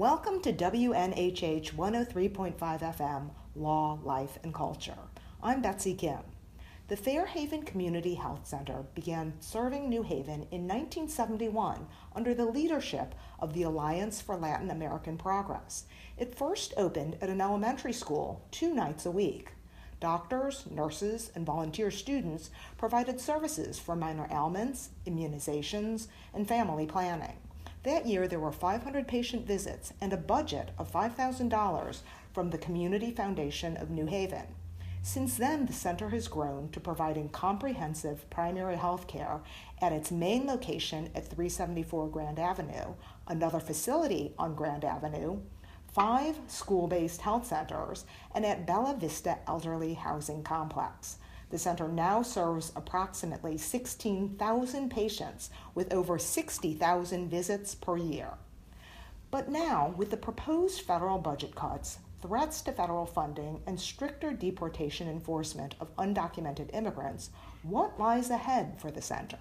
Welcome to WNHH 103.5 FM, Law, Life, and Culture. I'm Betsy Kim. The Fairhaven Community Health Center began serving New Haven in 1971 under the leadership of the Alliance for Latin American Progress. It first opened at an elementary school two nights a week. Doctors, nurses, and volunteer students provided services for minor ailments, immunizations, and family planning. That year, there were 500 patient visits and a budget of $5,000 from the Community Foundation of New Haven. Since then, the center has grown to providing comprehensive primary health care at its main location at 374 Grand Avenue, another facility on Grand Avenue, five school based health centers, and at Bella Vista Elderly Housing Complex. The center now serves approximately 16,000 patients with over 60,000 visits per year. But now, with the proposed federal budget cuts, threats to federal funding, and stricter deportation enforcement of undocumented immigrants, what lies ahead for the center?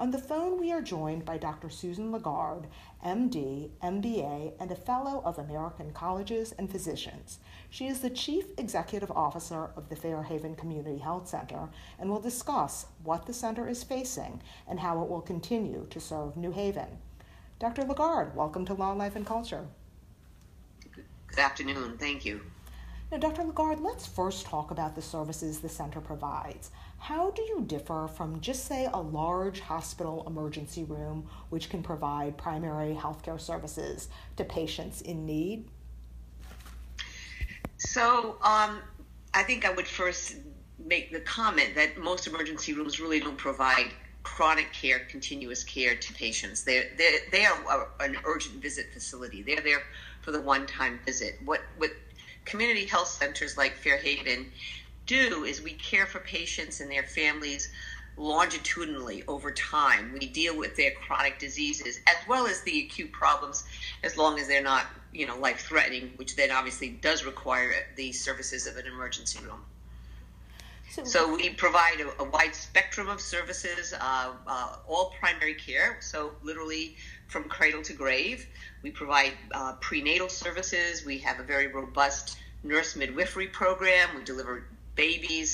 On the phone, we are joined by Dr. Susan Lagarde, MD, MBA, and a Fellow of American Colleges and Physicians. She is the Chief Executive Officer of the Fairhaven Community Health Center and will discuss what the center is facing and how it will continue to serve New Haven. Dr. Lagarde, welcome to Law, Life, and Culture. Good afternoon. Thank you. Now, Dr. Lagarde, let's first talk about the services the center provides. How do you differ from just, say, a large hospital emergency room, which can provide primary healthcare services to patients in need? So, um, I think I would first make the comment that most emergency rooms really don't provide chronic care, continuous care to patients. They're, they're, they are an urgent visit facility. They're there for the one time visit. What, what community health centers like Fairhaven do is we care for patients and their families longitudinally over time. We deal with their chronic diseases as well as the acute problems as long as they're not, you know, life threatening, which then obviously does require the services of an emergency room. So, so we provide a, a, wide spectrum of services, uh, uh, all primary care, so literally from cradle to grave. We provide uh, prenatal services. We have a very robust nurse midwifery program. We deliver babies.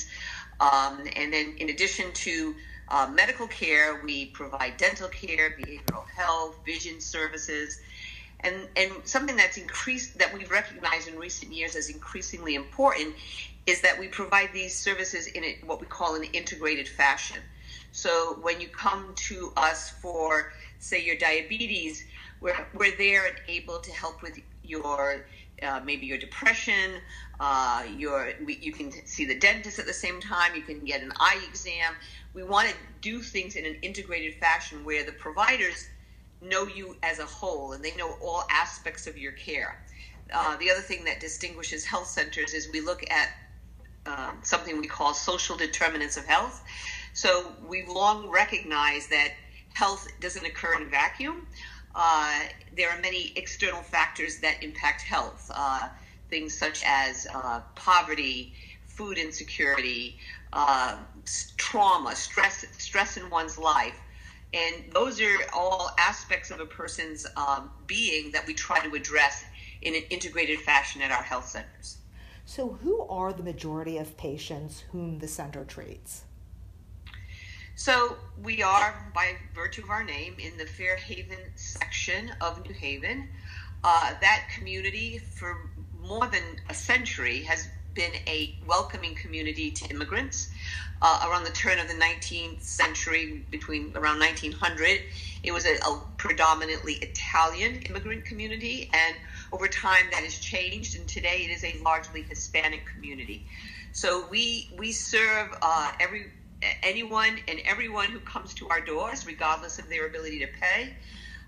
Um, and then, in addition to uh, medical care, we provide dental care, behavioral health, vision services. And, and something that's increased that we've recognized in recent years as increasingly important is that we provide these services in what we call an integrated fashion. So when you come to us for, say, your diabetes, we're, we're there and able to help with your uh, maybe your depression. Uh, your you can see the dentist at the same time. You can get an eye exam. We want to do things in an integrated fashion where the providers know you as a whole and they know all aspects of your care. Uh, the other thing that distinguishes health centers is we look at um, something we call social determinants of health. So we've long recognized that health doesn't occur in a vacuum. Uh, there are many external factors that impact health, uh, things such as uh, poverty, food insecurity, uh, trauma, stress, stress in one's life. And those are all aspects of a person's um, being that we try to address in an integrated fashion at our health centers. So, who are the majority of patients whom the center treats? So we are, by virtue of our name, in the Fairhaven section of New Haven. Uh, that community, for more than a century, has been a welcoming community to immigrants. Uh, around the turn of the 19th century, between around 1900, it was a, a, predominantly Italian immigrant community, and over time that has changed, and today it is a largely Hispanic community. So we we serve uh, every anyone and everyone who comes to our doors, regardless of their ability to pay.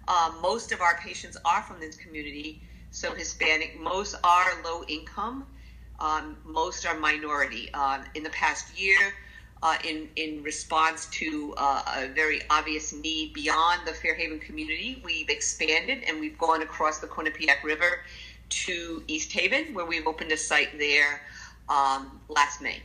Um, most of our patients are from this community, so Hispanic. Most are low income. Um, most are minority. Uh, in the past year, uh, in in response to uh, a very obvious need beyond the Fairhaven community, we've expanded and we've gone across the Quinnipiac River to East Haven, where we've opened a site there um, last May.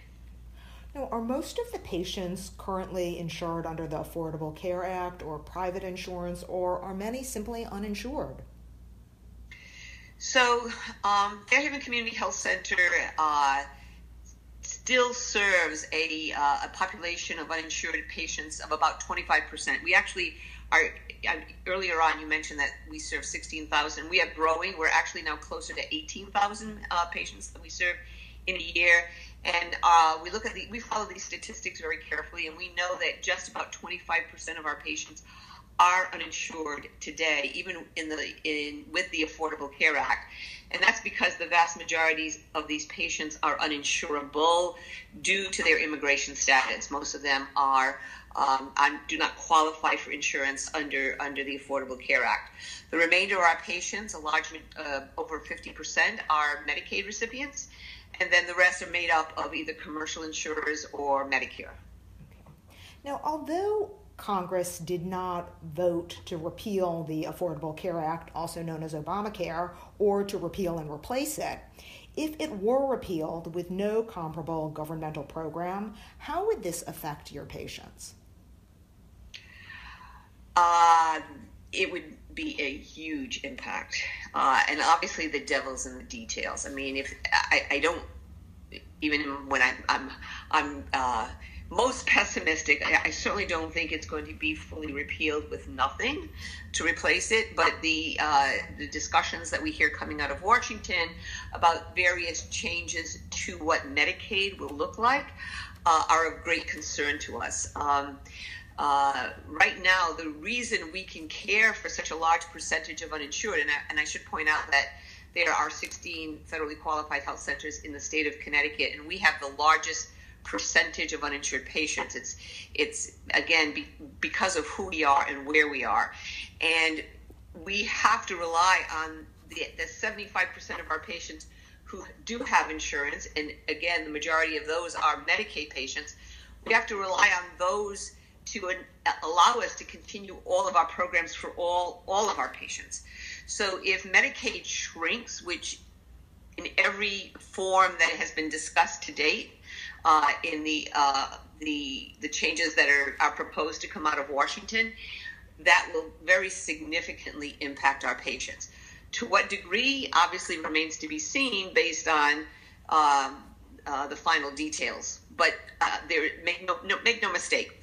Now, are most of the patients currently insured under the Affordable Care Act or private insurance, or are many simply uninsured? So, um, Fairhaven Community Health Center uh, still serves a, uh, a population of uninsured patients of about 25%. We actually are, earlier on, you mentioned that we serve 16,000. We are growing. We're actually now closer to 18,000 uh, patients that we serve in a year. And uh, we look at the, we follow these statistics very carefully, and we know that just about 25% of our patients are uninsured today, even in the in with the Affordable Care Act, and that's because the vast majority of these patients are uninsurable due to their immigration status. Most of them are um, do not qualify for insurance under under the Affordable Care Act. The remainder of our patients, a large uh, over 50%, are Medicaid recipients, and then the rest are made up of either commercial insurers or Medicare. Okay. Now, although Congress did not vote to repeal the Affordable Care Act, also known as Obamacare, or to repeal and replace it. If it were repealed with no comparable governmental program, how would this affect your patients? Uh, it would be a huge impact. Uh, and obviously, the devil's in the details. I mean, if I, I don't, even when I'm, I'm, I'm, uh, most pessimistic. I, I, certainly don't think it's going to be fully repealed with nothing to replace it. But the uh, the discussions that we hear coming out of Washington about various changes to what Medicaid will look like uh, are of great concern to us. Um, uh, right now, the reason we can care for such a large percentage of uninsured, and I, and I should point out that there are 16 federally qualified health centers in the state of Connecticut, and we have the largest percentage of uninsured patients. It's it's again be, because of who we are and where we are, and we have to rely on the, the 75% of our patients who do have insurance, and again, the majority of those are Medicaid patients. We have to rely on those to allow us to continue all of our programs for all all of our patients. So if Medicaid shrinks, which in every form that has been discussed to date, uh, in the uh, the the changes that are, are proposed to come out of Washington, that will very significantly impact our patients. To what degree, obviously, remains to be seen based on um, uh, the final details. But uh, there, make no, no, make no mistake,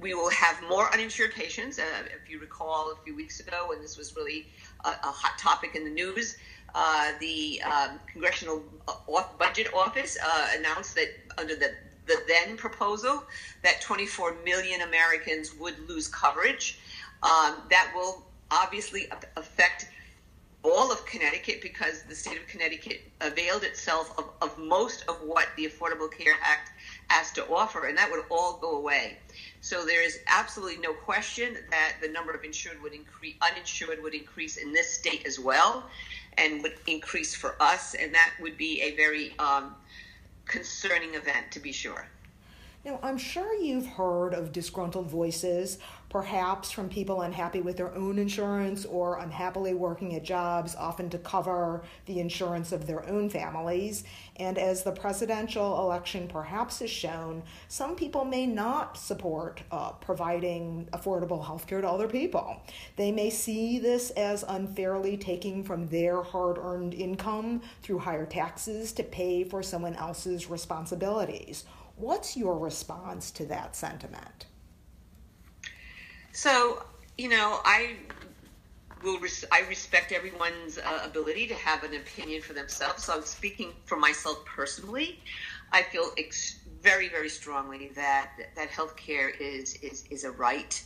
we will have more uninsured patients. Uh, if you recall, a few weeks ago, when this was really a, a hot topic in the news, uh, the um, Congressional Budget Office uh, announced that under the the then proposal that 24 million Americans would lose coverage. Um, that will obviously affect all of Connecticut because the state of Connecticut availed itself of, of most of what the Affordable Care Act has to offer, and that would all go away. So there is absolutely no question that the number of insured would increase, uninsured would increase in this state as well, and would increase for us, and that would be a very um, concerning event to be sure. Now, I'm sure you've heard of disgruntled voices, perhaps from people unhappy with their own insurance or unhappily working at jobs, often to cover the insurance of their own families. And as the presidential election perhaps has shown, some people may not support uh, providing affordable health care to other people. They may see this as unfairly taking from their hard earned income through higher taxes to pay for someone else's responsibilities What's your response to that sentiment? So, you know, I will res- I respect everyone's uh, ability to have an opinion for themselves. So, I'm speaking for myself personally. I feel ex- very, very strongly that that healthcare is is is a right.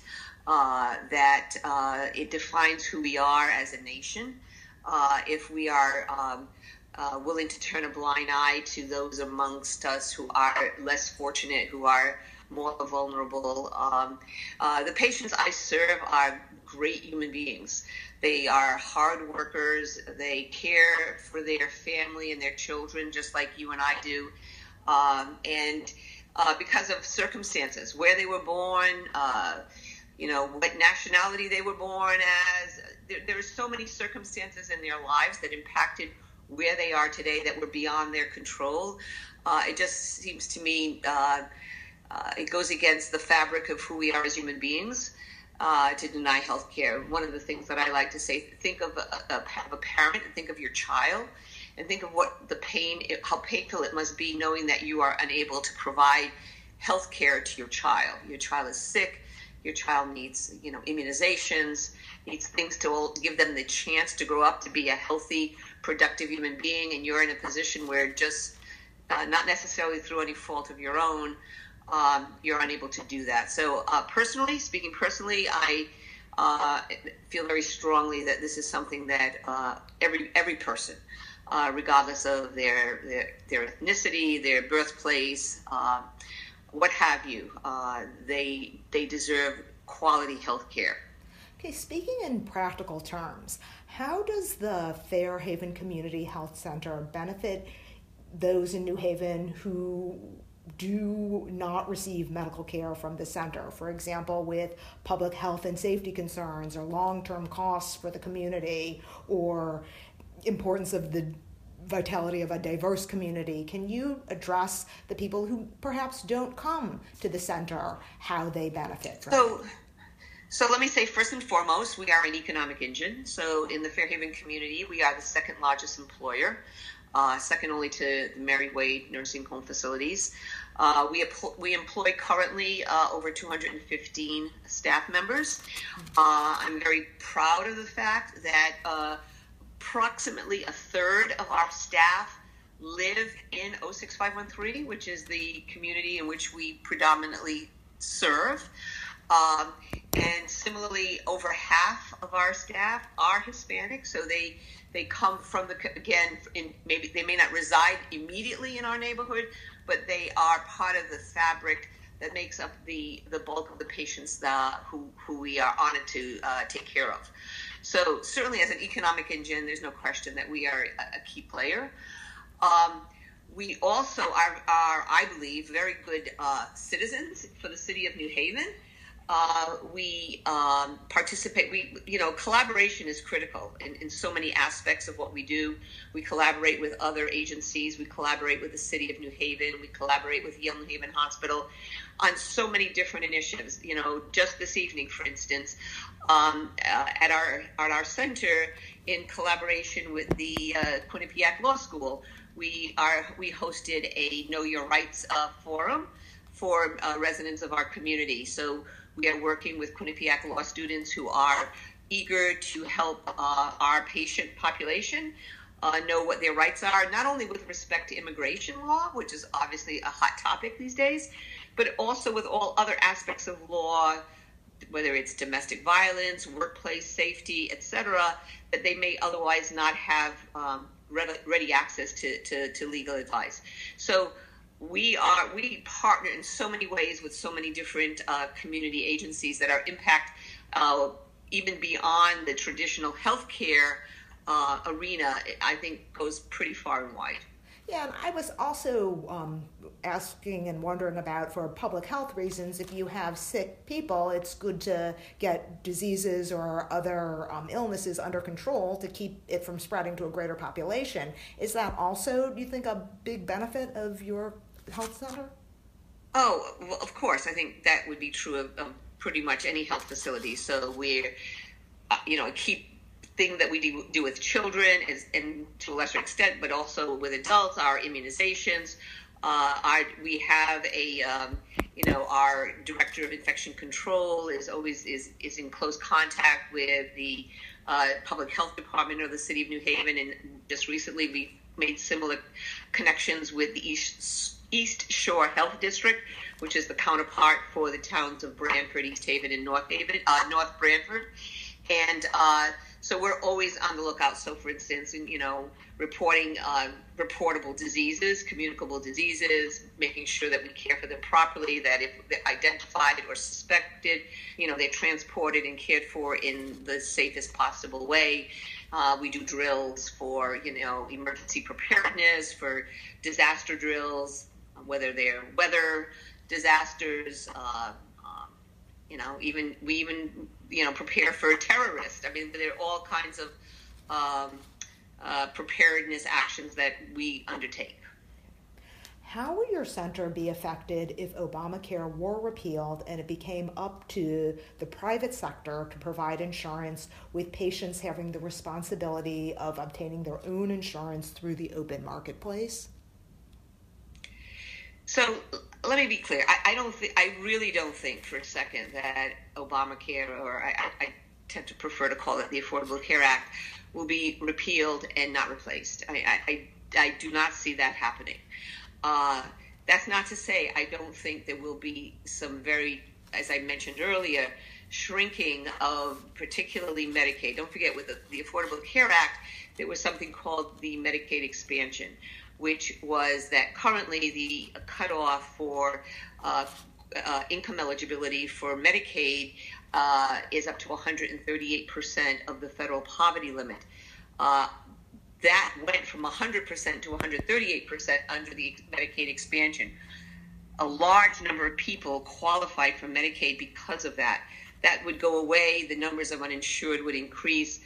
Uh, that uh, it defines who we are as a nation. Uh, if we are um, uh, willing to turn a blind eye to those amongst us who are less fortunate, who are more vulnerable. Um, uh, the patients I serve are great human beings. They are hard workers. They care for their family and their children just like you and I do. Um, and uh, because of circumstances, where they were born, uh, you know, what nationality they were born as, there, there are so many circumstances in their lives that impacted where they are today that were beyond their control. Uh, it just seems to me uh, it goes against the fabric of who we are as human beings. uh, to deny health care. One of the things that I like to say, think of a, a, a parent and think of your child and think of what the pain, how painful it must be knowing that you are unable to provide health care to your child. Your child is sick. Your child needs, you know, immunizations, needs things to give them the chance to grow up to be a healthy, productive human being. And you're in a position where just, uh, not necessarily through any fault of your own, um, you're unable to do that. So, uh, personally, speaking personally, I uh, feel very strongly that this is something that uh, every every person, uh, regardless of their, their, their ethnicity, their birthplace, um, what have you, uh, they they deserve quality health care. Okay, speaking in practical terms, how does the Fair Haven Community Health Center benefit those in New Haven who do not receive medical care from the center. For example, with public health and safety concerns or long term costs for the community or importance of the vitality of a diverse community. Can you address the people who perhaps don't come to the center, how they benefit from so, it? So let me say first and foremost, we are an economic engine. So in the Fairhaven community, we are the second largest employer, uh, second only to the Mary Wade nursing home facilities. Uh, we, we employ currently uh, over 215 staff members. Uh, I'm very proud of the fact that uh, approximately a third of our staff live in 06513, which is the community in which we predominantly serve. Um, and similarly, over half of our staff are Hispanic, so they they come from the again. In, maybe they may not reside immediately in our neighborhood, but they are part of the fabric that makes up the the bulk of the patients that, who who we are honored to uh, take care of. So certainly, as an economic engine, there's no question that we are a, a key player. Um, we also are, are, I believe, very good uh, citizens for the city of New Haven. Uh, we um, participate. We, you know, collaboration is critical in, in so many aspects of what we do. We collaborate with other agencies. We collaborate with the City of New Haven. We collaborate with Yale New Haven Hospital on so many different initiatives. You know, just this evening, for instance, um, uh, at our at our center, in collaboration with the uh, Quinnipiac Law School, we are we hosted a Know Your Rights uh, forum for uh, residents of our community. So we are working with Quinnipiac law students who are eager to help uh, our patient population uh, know what their rights are, not only with respect to immigration law, which is obviously a hot topic these days, but also with all other aspects of law, whether it's domestic violence, workplace safety, etc., that they may otherwise not have um, ready access to, to, to legal advice. So we are we partner in so many ways with so many different uh, community agencies that are impact uh, even beyond the traditional healthcare uh, arena. I think goes pretty far and wide. Yeah, and I was also um, asking and wondering about for public health reasons if you have sick people, it's good to get diseases or other um, illnesses under control to keep it from spreading to a greater population. Is that also, do you think, a big benefit of your health center? Oh, well, of course. I think that would be true of, of pretty much any health facility. So we're, uh, you know, a key thing that we do, do with children is, and to a lesser extent, but also with adults, our immunizations. Uh, our, we have a, um, you know, our director of infection control is always is is in close contact with the uh, public health department of the city of New Haven, and just recently we made similar connections with the East East Shore Health District, which is the counterpart for the towns of Branford, East Haven, and North Haven, uh, North Branford. And uh, so we're always on the lookout. So, for instance, in, you know, reporting uh, reportable diseases, communicable diseases, making sure that we care for them properly, that if identified or suspected, you know, they're transported and cared for in the safest possible way. Uh, we do drills for, you know, emergency preparedness, for disaster drills, whether they're weather disasters, uh, um, you know, even we even you know prepare for terrorists. I mean, there are all kinds of um, uh, preparedness actions that we undertake. How would your center be affected if Obamacare were repealed and it became up to the private sector to provide insurance with patients having the responsibility of obtaining their own insurance through the open marketplace? So let me be clear. I, I don't. Th- I really don't think for a second that Obamacare, or I, I, tend to prefer to call it the Affordable Care Act, will be repealed and not replaced. I, I, I do not see that happening. Uh, that's not to say I don't think there will be some very, as I mentioned earlier, shrinking of particularly Medicaid. Don't forget, with the, the Affordable Care Act, there was something called the Medicaid expansion, which was that currently the cutoff for uh, uh, income eligibility for Medicaid uh, is up to 138% of the federal poverty limit. Uh, that went from 100% to 138% under the Medicaid expansion. A large number of people qualified for Medicaid because of that. That would go away. The numbers of uninsured would increase.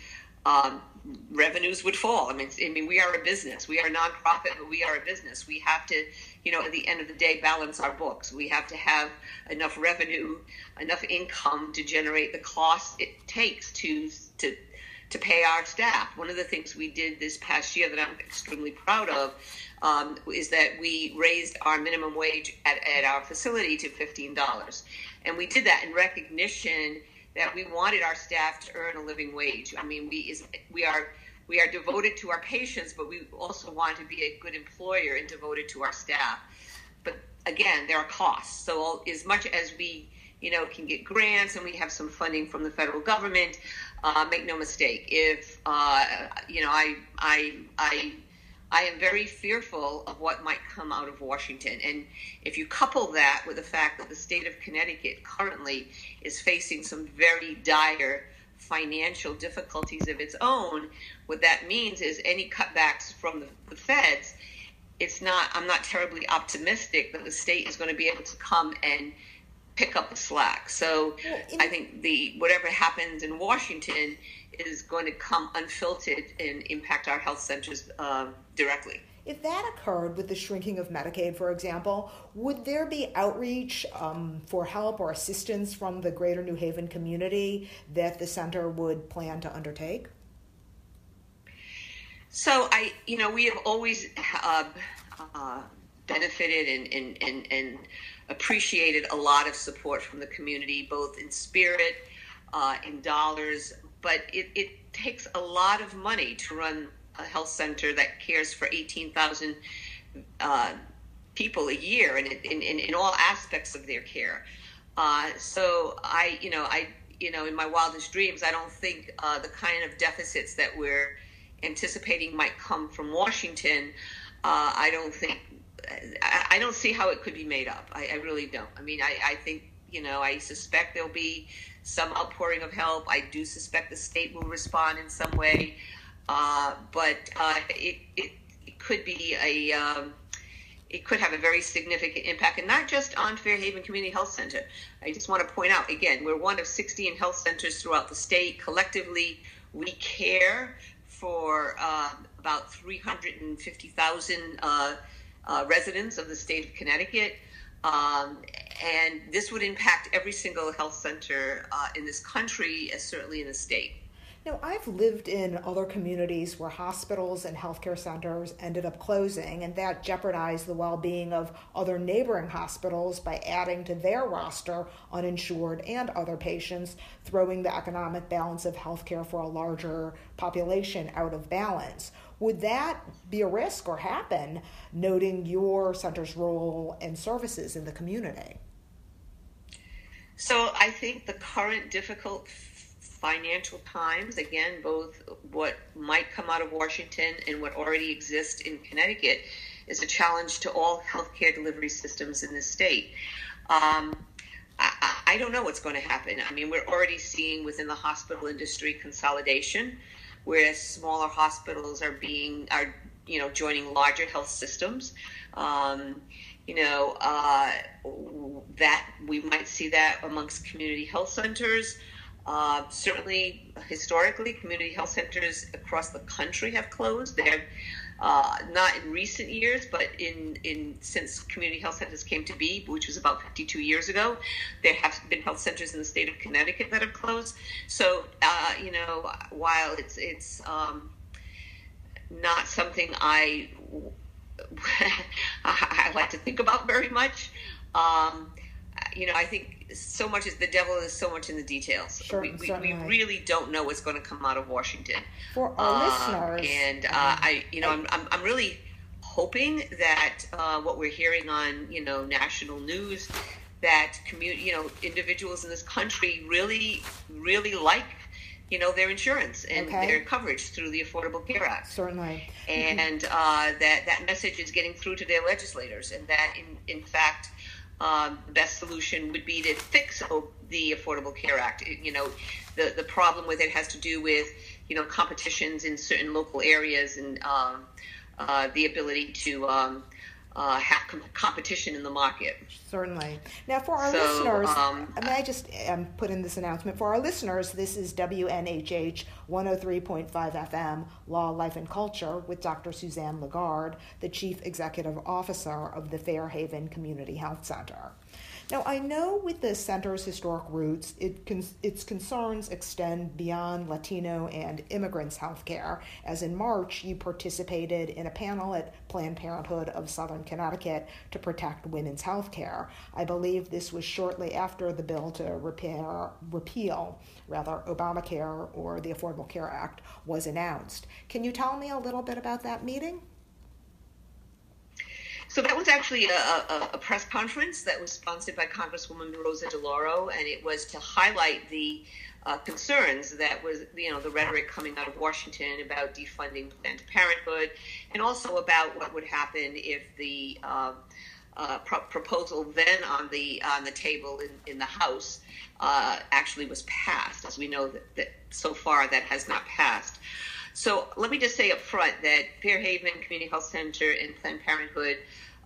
Um, revenues would fall. I mean, I mean, we are a business. We are a nonprofit, but we are a business. We have to, you know, at the end of the day, balance our books. We have to have enough revenue, enough income to generate the cost it takes to to to pay our staff. One of the things we did this past year that I'm extremely proud of um, is that we raised our minimum wage at, at our facility to $15. And we did that in recognition that we wanted our staff to earn a living wage. I mean, we, is, we are we are devoted to our patients, but we also want to be a good employer and devoted to our staff. But again, there are costs. So as much as we, you know, can get grants and we have some funding from the federal government, uh, make no mistake, if uh, you know, I, I, I, I am very fearful of what might come out of Washington. And if you couple that with the fact that the state of Connecticut currently is facing some very dire financial difficulties of its own, what that means is any cutbacks from the, the feds. It's not. I'm not terribly optimistic that the state is going to be able to come and pick up the slack. So well, I think the whatever happens in Washington is going to come unfiltered and impact our health centers uh, directly. If that occurred with the shrinking of Medicaid, for example, would there be outreach um, for help or assistance from the greater New Haven community that the center would plan to undertake? So I, you know, we have always uh, uh, benefited and, and, and, and appreciated a lot of support from the community, both in spirit, uh, in dollars, but it, it takes a lot of money to run a health center that cares for 18,000 uh, people a year and in, in, in, all aspects of their care. Uh, so I, you know, I, you know, in my wildest dreams, I don't think uh, the kind of deficits that we're anticipating might come from Washington. Uh, I don't think I, don't see how it could be made up. I, I really don't. I mean, I, I think, you know, I suspect there'll be some outpouring of help. I do suspect the state will respond in some way. Uh, but uh, it, it, it, could be a, um, it could have a very significant impact, and not just on Fairhaven Community Health Center. I just want to point out again, we're one of 16 health centers throughout the state. Collectively, we care for uh, about 350,000 uh, uh, residents of the state of Connecticut. Um, and this would impact every single health center uh, in this country, as certainly in the state. Now, I've lived in other communities where hospitals and healthcare centers ended up closing, and that jeopardized the well being of other neighboring hospitals by adding to their roster uninsured and other patients, throwing the economic balance of healthcare for a larger population out of balance. Would that be a risk or happen, noting your center's role and services in the community? So I think the current difficult financial times, again, both what might come out of Washington and what already exists in Connecticut, is a challenge to all healthcare delivery systems in the state. Um, I, I, don't know what's going to happen. I mean, we're already seeing within the hospital industry consolidation, where smaller hospitals are being are you know joining larger health systems. Um, you know uh, that we might see that amongst community health centers. Uh, certainly, historically, community health centers across the country have closed. They have uh, not in recent years, but in, in since community health centers came to be, which was about 52 years ago, there have been health centers in the state of Connecticut that have closed. So, uh, you know, while it's it's um, not something I I like to think about very much. Um, you know, I think so much is the devil is so much in the details. Sure, we, we, we, really don't know what's going to come out of Washington. For our uh, listeners, and uh, I, you know, I'm, I'm, I'm really hoping that uh, what we're hearing on, you know, national news, that community, you know, individuals in this country really, really like you know their insurance and okay. their coverage through the Affordable Care Act. Certainly, and uh, that that message is getting through to their legislators, and that in in fact um, the best solution would be to fix the Affordable Care Act. You know, the the problem with it has to do with you know competitions in certain local areas and um, uh, the ability to um, uh, have competition in the market. Certainly. Now, for our so, listeners, um, may I just um, put in this announcement? For our listeners, this is WNHH 103.5 FM, Law, Life, and Culture, with Dr. Suzanne Lagarde, the Chief Executive Officer of the Fairhaven Community Health Center. Now, I know with the center's historic roots, it con- its concerns extend beyond Latino and immigrants' health care, as in March you participated in a panel at Planned Parenthood of Southern Connecticut to protect women's health care. I believe this was shortly after the bill to repair, repeal rather Obamacare or the Affordable Care Act was announced. Can you tell me a little bit about that meeting? So that was actually a, a, a, press conference that was sponsored by Congresswoman Rosa DeLauro, and it was to highlight the uh, concerns that was, you know, the rhetoric coming out of Washington about defunding Planned Parenthood, and also about what would happen if the uh, uh, pro- proposal then on the on the table in, in the House uh, actually was passed. As we know that, that so far that has not passed. So let me just say up front that Fairhaven Community Health Center and Planned Parenthood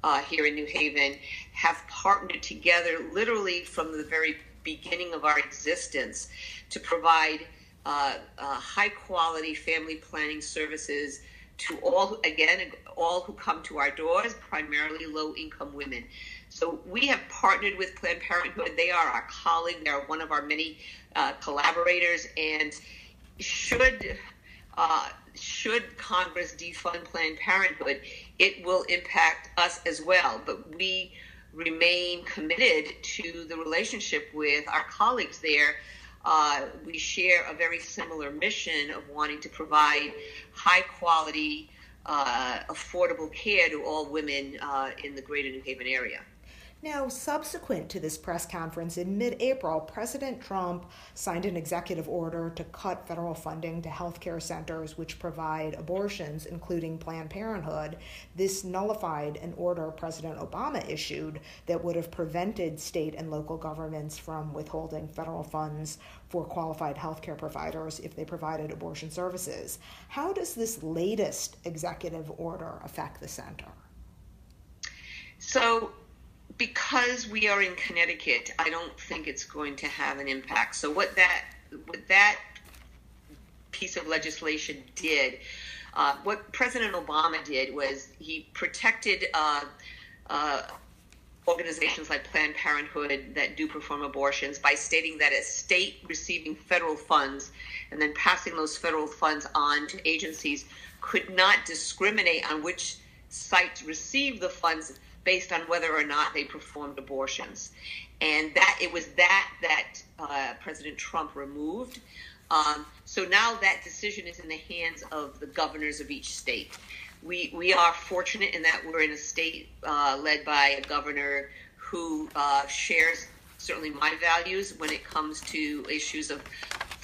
uh, here in New Haven have partnered together literally from the very beginning of our existence to provide uh, uh, high quality family planning services to all, again, all who come to our doors, primarily low income women. So we have partnered with Planned Parenthood. They are our colleague, they are one of our many uh, collaborators, and should uh, should Congress defund Planned Parenthood, it will impact us as well. But we remain committed to the relationship with our colleagues there. Uh, we share a very similar mission of wanting to provide high quality, uh, affordable care to all women uh, in the greater New Haven area. Now, subsequent to this press conference in mid April, President Trump signed an executive order to cut federal funding to healthcare centers which provide abortions, including Planned Parenthood. This nullified an order President Obama issued that would have prevented state and local governments from withholding federal funds for qualified healthcare providers if they provided abortion services. How does this latest executive order affect the center? So, because we are in Connecticut, I don't think it's going to have an impact. So what that what that piece of legislation did, uh, what President Obama did was he protected uh, uh, organizations like Planned Parenthood that do perform abortions by stating that a state receiving federal funds and then passing those federal funds on to agencies could not discriminate on which sites receive the funds based on whether or not they performed abortions. And that it was that that uh, President Trump removed. Um, so now that decision is in the hands of the governors of each state. We, we are fortunate in that we're in a state uh, led by a governor who uh, shares certainly my values when it comes to issues of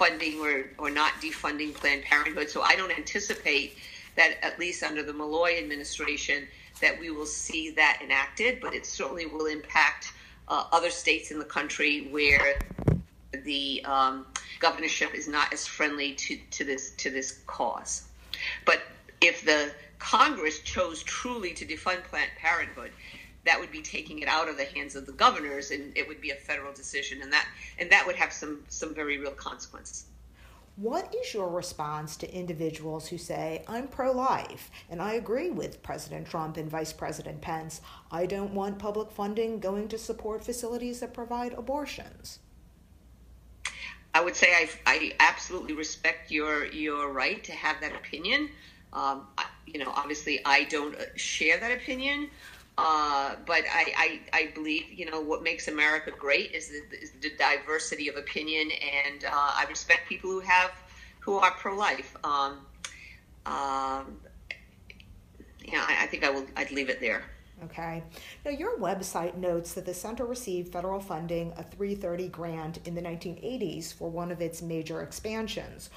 funding or, or not defunding Planned Parenthood. So I don't anticipate that, at least under the Malloy administration, that we will see that enacted, but it certainly will impact uh, other states in the country where the um, governorship is not as friendly to, to this to this cause. But if the Congress chose truly to defund Planned Parenthood, that would be taking it out of the hands of the governors, and it would be a federal decision, and that and that would have some some very real consequences. What is your response to individuals who say, I'm pro life and I agree with President Trump and Vice President Pence? I don't want public funding going to support facilities that provide abortions. I would say I, I absolutely respect your your right to have that opinion. Um, you know, obviously, I don't share that opinion. Uh, but I, I, I, believe, you know, what makes America great is the, is the diversity of opinion, and uh, I respect people who have, who are pro-life. Um, um, yeah, I, I, think I will. I'd leave it there. Okay. Now, your website notes that the center received federal funding, a 330 grant, in the 1980s for one of its major expansions.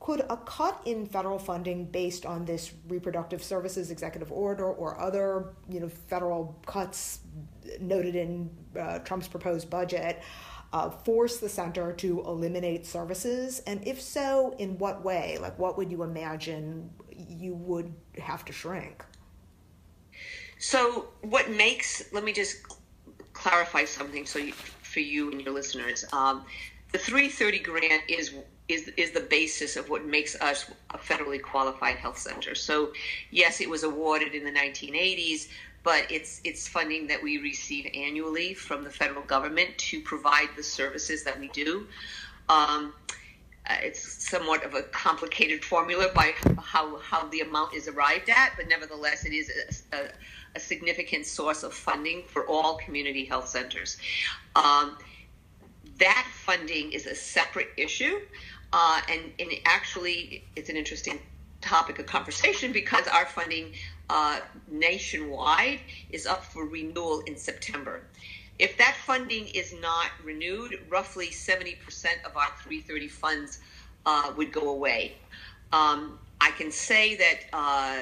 Could a cut in federal funding based on this reproductive services executive order or other, you know, federal cuts noted in uh, Trump's proposed budget uh, force the center to eliminate services? And if so, in what way? Like, what would you imagine you would have to shrink? So, what makes, let me just clarify something so you, for you and your listeners. Um, the 330 grant is is is the basis of what makes us a federally qualified health center. So, yes, it was awarded in the 1980s, but it's it's funding that we receive annually from the federal government to provide the services that we do. Um, uh, it's somewhat of a complicated formula by how how the amount is arrived at, but nevertheless, it is a, a, a significant source of funding for all community health centers. Um, that funding is a separate issue. Uh, and, and actually, it's an interesting topic of conversation because our funding uh, nationwide is up for renewal in September. If that funding is not renewed, roughly 70% of our 330 funds uh, would go away. Um, I can say that, uh,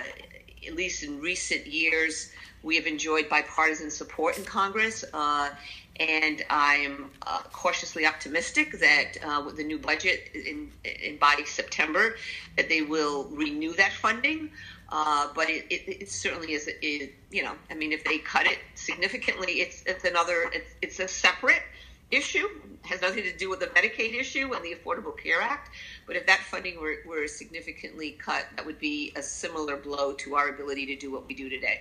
at least in recent years, we have enjoyed bipartisan support in Congress. And I'm uh, cautiously optimistic that uh, with the new budget in, in by September, that they will renew that funding. Uh, but it, it, it, certainly is, it, you know, I mean, if they cut it significantly, it's it's another, it's, it's a separate issue. It has nothing to do with the Medicaid issue and the Affordable Care Act. But if that funding were, were significantly cut, that would be a similar blow to our ability to do what we do today.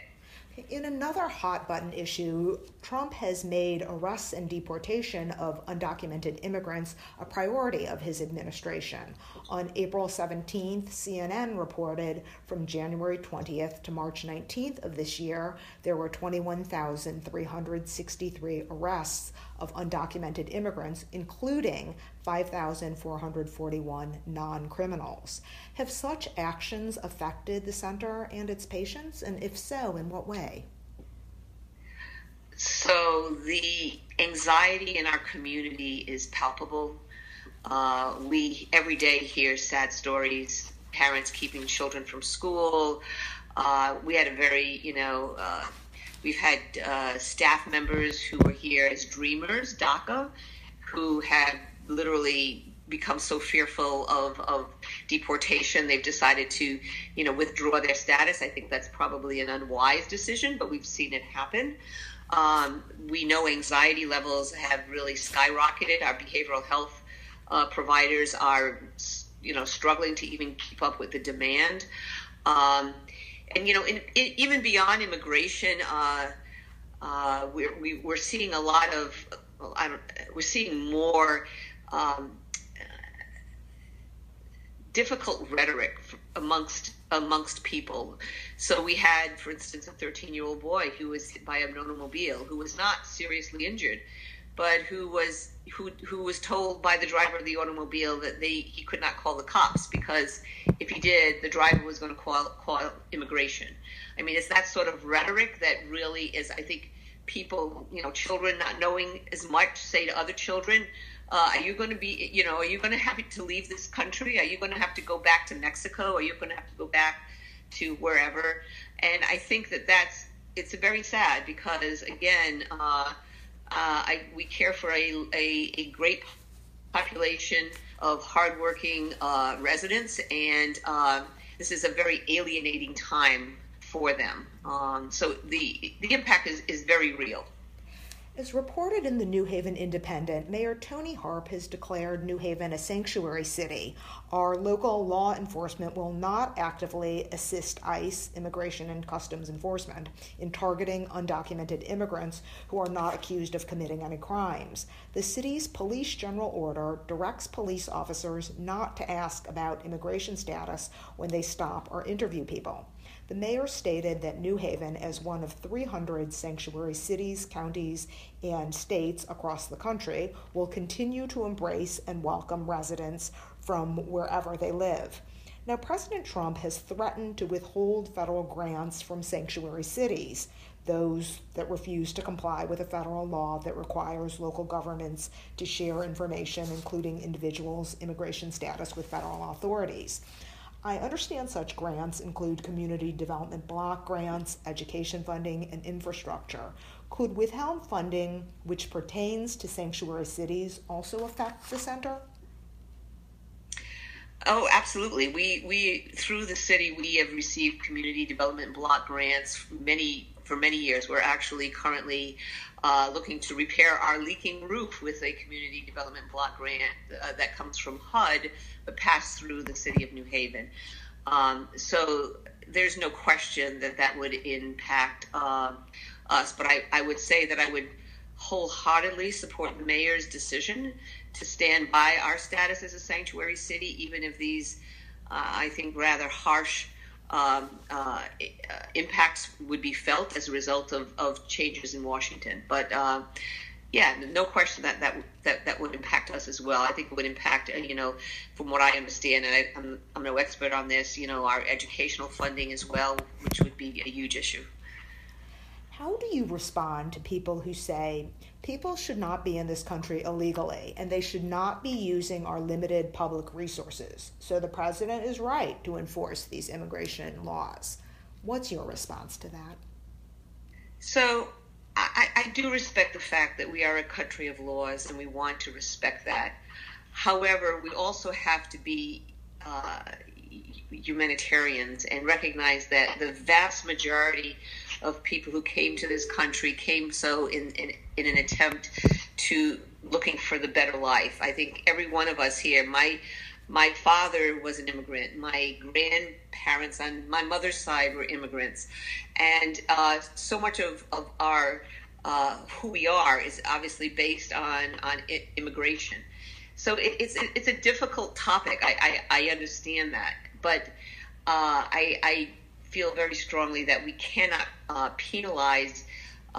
In another hot button issue, Trump has made arrests and deportation of undocumented immigrants a priority of his administration. On April 17th, CNN reported from January 20th to March 19th of this year, there were 21,363 arrests of undocumented immigrants, including 5,441 non criminals. Have such actions affected the center and its patients? And if so, in what way? So, the anxiety in our community is palpable. Uh, we every day hear sad stories, parents keeping children from school. Uh, we had a very, you know, uh, We've had uh, staff members who were here as dreamers, DACA, who have literally become so fearful of, of deportation they've decided to you know withdraw their status. I think that's probably an unwise decision but we've seen it happen. Um, we know anxiety levels have really skyrocketed. Our behavioral health uh, providers are you know struggling to even keep up with the demand. Um, and you know, in, in, even beyond immigration, uh, uh, we're we, are we are seeing a lot of, I don't, we're seeing more um, difficult rhetoric amongst amongst people. So we had, for instance, a 13 year old boy who was hit by an automobile who was not seriously injured, but who was who who was told by the driver of the automobile that they he could not call the cops because if he did, the driver was going to call call immigration. I mean, it's that sort of rhetoric that really is, I think, people, you know, children not knowing as much say to other children. Uh, are you going to be, you know, are you going to have to leave this country? Are you going to have to go back to Mexico? Are you going to have to go back to wherever? And I think that that's it's very sad because again. Uh, I, we care for a, a, a, great population of hardworking uh, residents, and uh, this is a very alienating time for them. Um, so the the impact is, is very real. As reported in the New Haven Independent, Mayor Toni Harp has declared New Haven a sanctuary city. Our local law enforcement will not actively assist ICE, Immigration and Customs Enforcement, in targeting undocumented immigrants who are not accused of committing any crimes. The city's police general order directs police officers not to ask about immigration status when they stop or interview people. The mayor stated that New Haven, as one of 300 sanctuary cities, counties, and states across the country, will continue to embrace and welcome residents from wherever they live. Now, President Trump has threatened to withhold federal grants from sanctuary cities, those that refuse to comply with a federal law that requires local governments to share information, including individuals' immigration status, with federal authorities. I understand such grants include community development block grants, education funding, and infrastructure. Could withheld funding, which pertains to sanctuary cities, also affect the center? Oh, absolutely. We we through the city we have received community development block grants many for many years. We're actually currently uh, looking to repair our leaking roof with a community development block grant uh, that comes from HUD, but passed through the city of New Haven. Um, so there's no question that that would impact uh, us. But I, I would say that I would wholeheartedly support the mayor's decision to stand by our status as a sanctuary city, even if these, uh, I think, rather harsh um, uh, impacts would be felt as a result of, of changes in Washington. But uh, yeah, no question that, that that that would impact us as well. I think it would impact, you know, from what I understand, and I, I'm, I'm no expert on this, you know, our educational funding as well, which would be a huge issue. How do you respond to people who say people should not be in this country illegally and they should not be using our limited public resources? So the president is right to enforce these immigration laws. What's your response to that? So I, I do respect the fact that we are a country of laws and we want to respect that. However, we also have to be uh, humanitarians and recognize that the vast majority of people who came to this country came so in, in, in an attempt to looking for the better life. I think every one of us here, my my father was an immigrant. My grandparents on my mother's side were immigrants, and uh, so much of, of our uh, who we are is obviously based on on immigration. So it, it's it's a difficult topic. I, I, I understand that, but uh, I, I feel very strongly that we cannot uh, penalize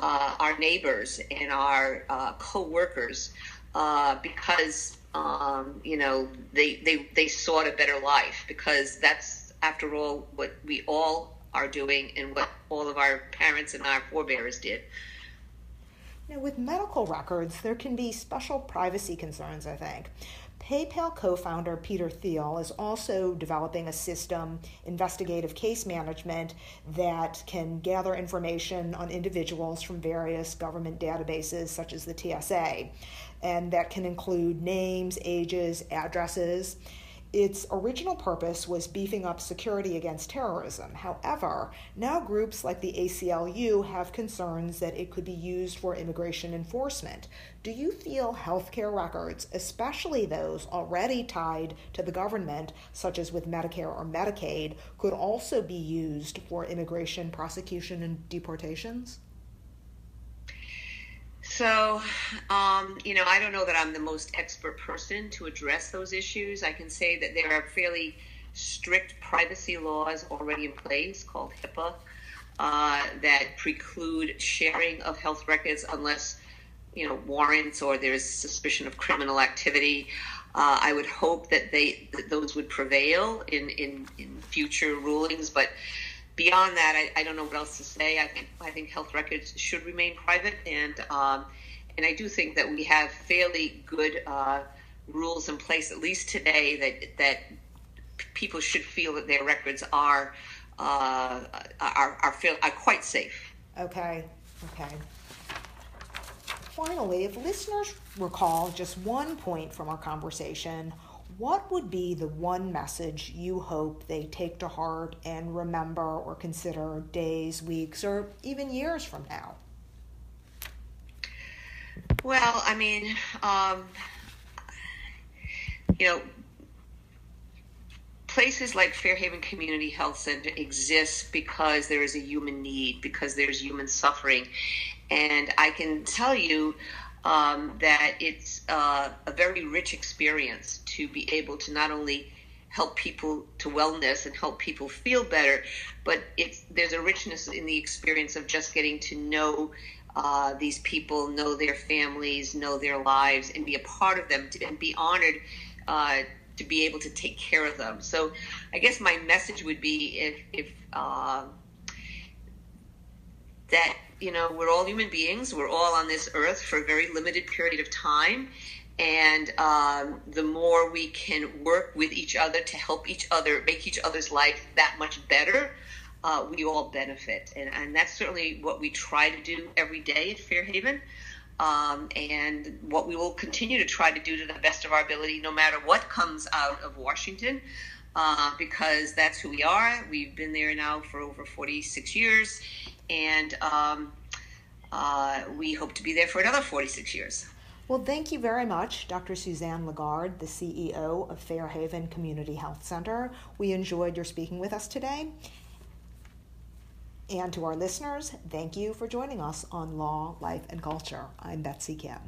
uh, our neighbors and our uh, co-workers uh, because um, you know they, they they sought a better life because that's after all what we all are doing and what all of our parents and our forebears did. Now, with medical records, there can be special privacy concerns, I think. PayPal co founder Peter Thiel is also developing a system, investigative case management, that can gather information on individuals from various government databases, such as the TSA, and that can include names, ages, addresses. Its original purpose was beefing up security against terrorism. However, now groups like the ACLU have concerns that it could be used for immigration enforcement. Do you feel healthcare records, especially those already tied to the government, such as with Medicare or Medicaid, could also be used for immigration prosecution and deportations? So, um, you know, I don't know that I'm the most expert person to address those issues. I can say that there are fairly strict privacy laws already in place called HIPAA uh, that preclude sharing of health records unless, you know, warrants or there's suspicion of criminal activity. Uh, I would hope that they that those would prevail in, in, in future rulings, but beyond that, I, I, don't know what else to say. I think I think health records should remain private, and um, and I do think that we have fairly good uh, rules in place, at least today, that that people should feel that their records are uh, are are, feel, are quite safe. Okay. Okay. Finally, if listeners recall just one point from our conversation, what would be the one message you hope they take to heart and remember or consider days, weeks, or even years from now? Well, I mean, um, you know, places like Fairhaven Community Health Center exist because there is a human need, because there's human suffering. And I can tell you um, that it's uh, a very rich experience to be able to not only help people to wellness and help people feel better, but it's there's a richness in the experience of just getting to know uh, these people, know their families, know their lives, and be a part of them, and be honored uh, to be able to take care of them. So, I guess my message would be if, if uh, that you know we're all human beings, we're all on this earth for a very limited period of time, and um, the more we can work with each other to help each other make each other's life that much better uh, we all benefit. And, and that's certainly what we try to do every day at Fairhaven. Um, and what we will continue to try to do to the best of our ability, no matter what comes out of Washington, uh, because that's who we are. We've been there now for over 46 years, and um, uh, we hope to be there for another 46 years. Well, thank you very much, Dr. Suzanne Lagarde, the CEO of Fairhaven Community Health Center. We enjoyed your speaking with us today. And to our listeners, thank you for joining us on Law, Life, and Culture. I'm Betsy Kim.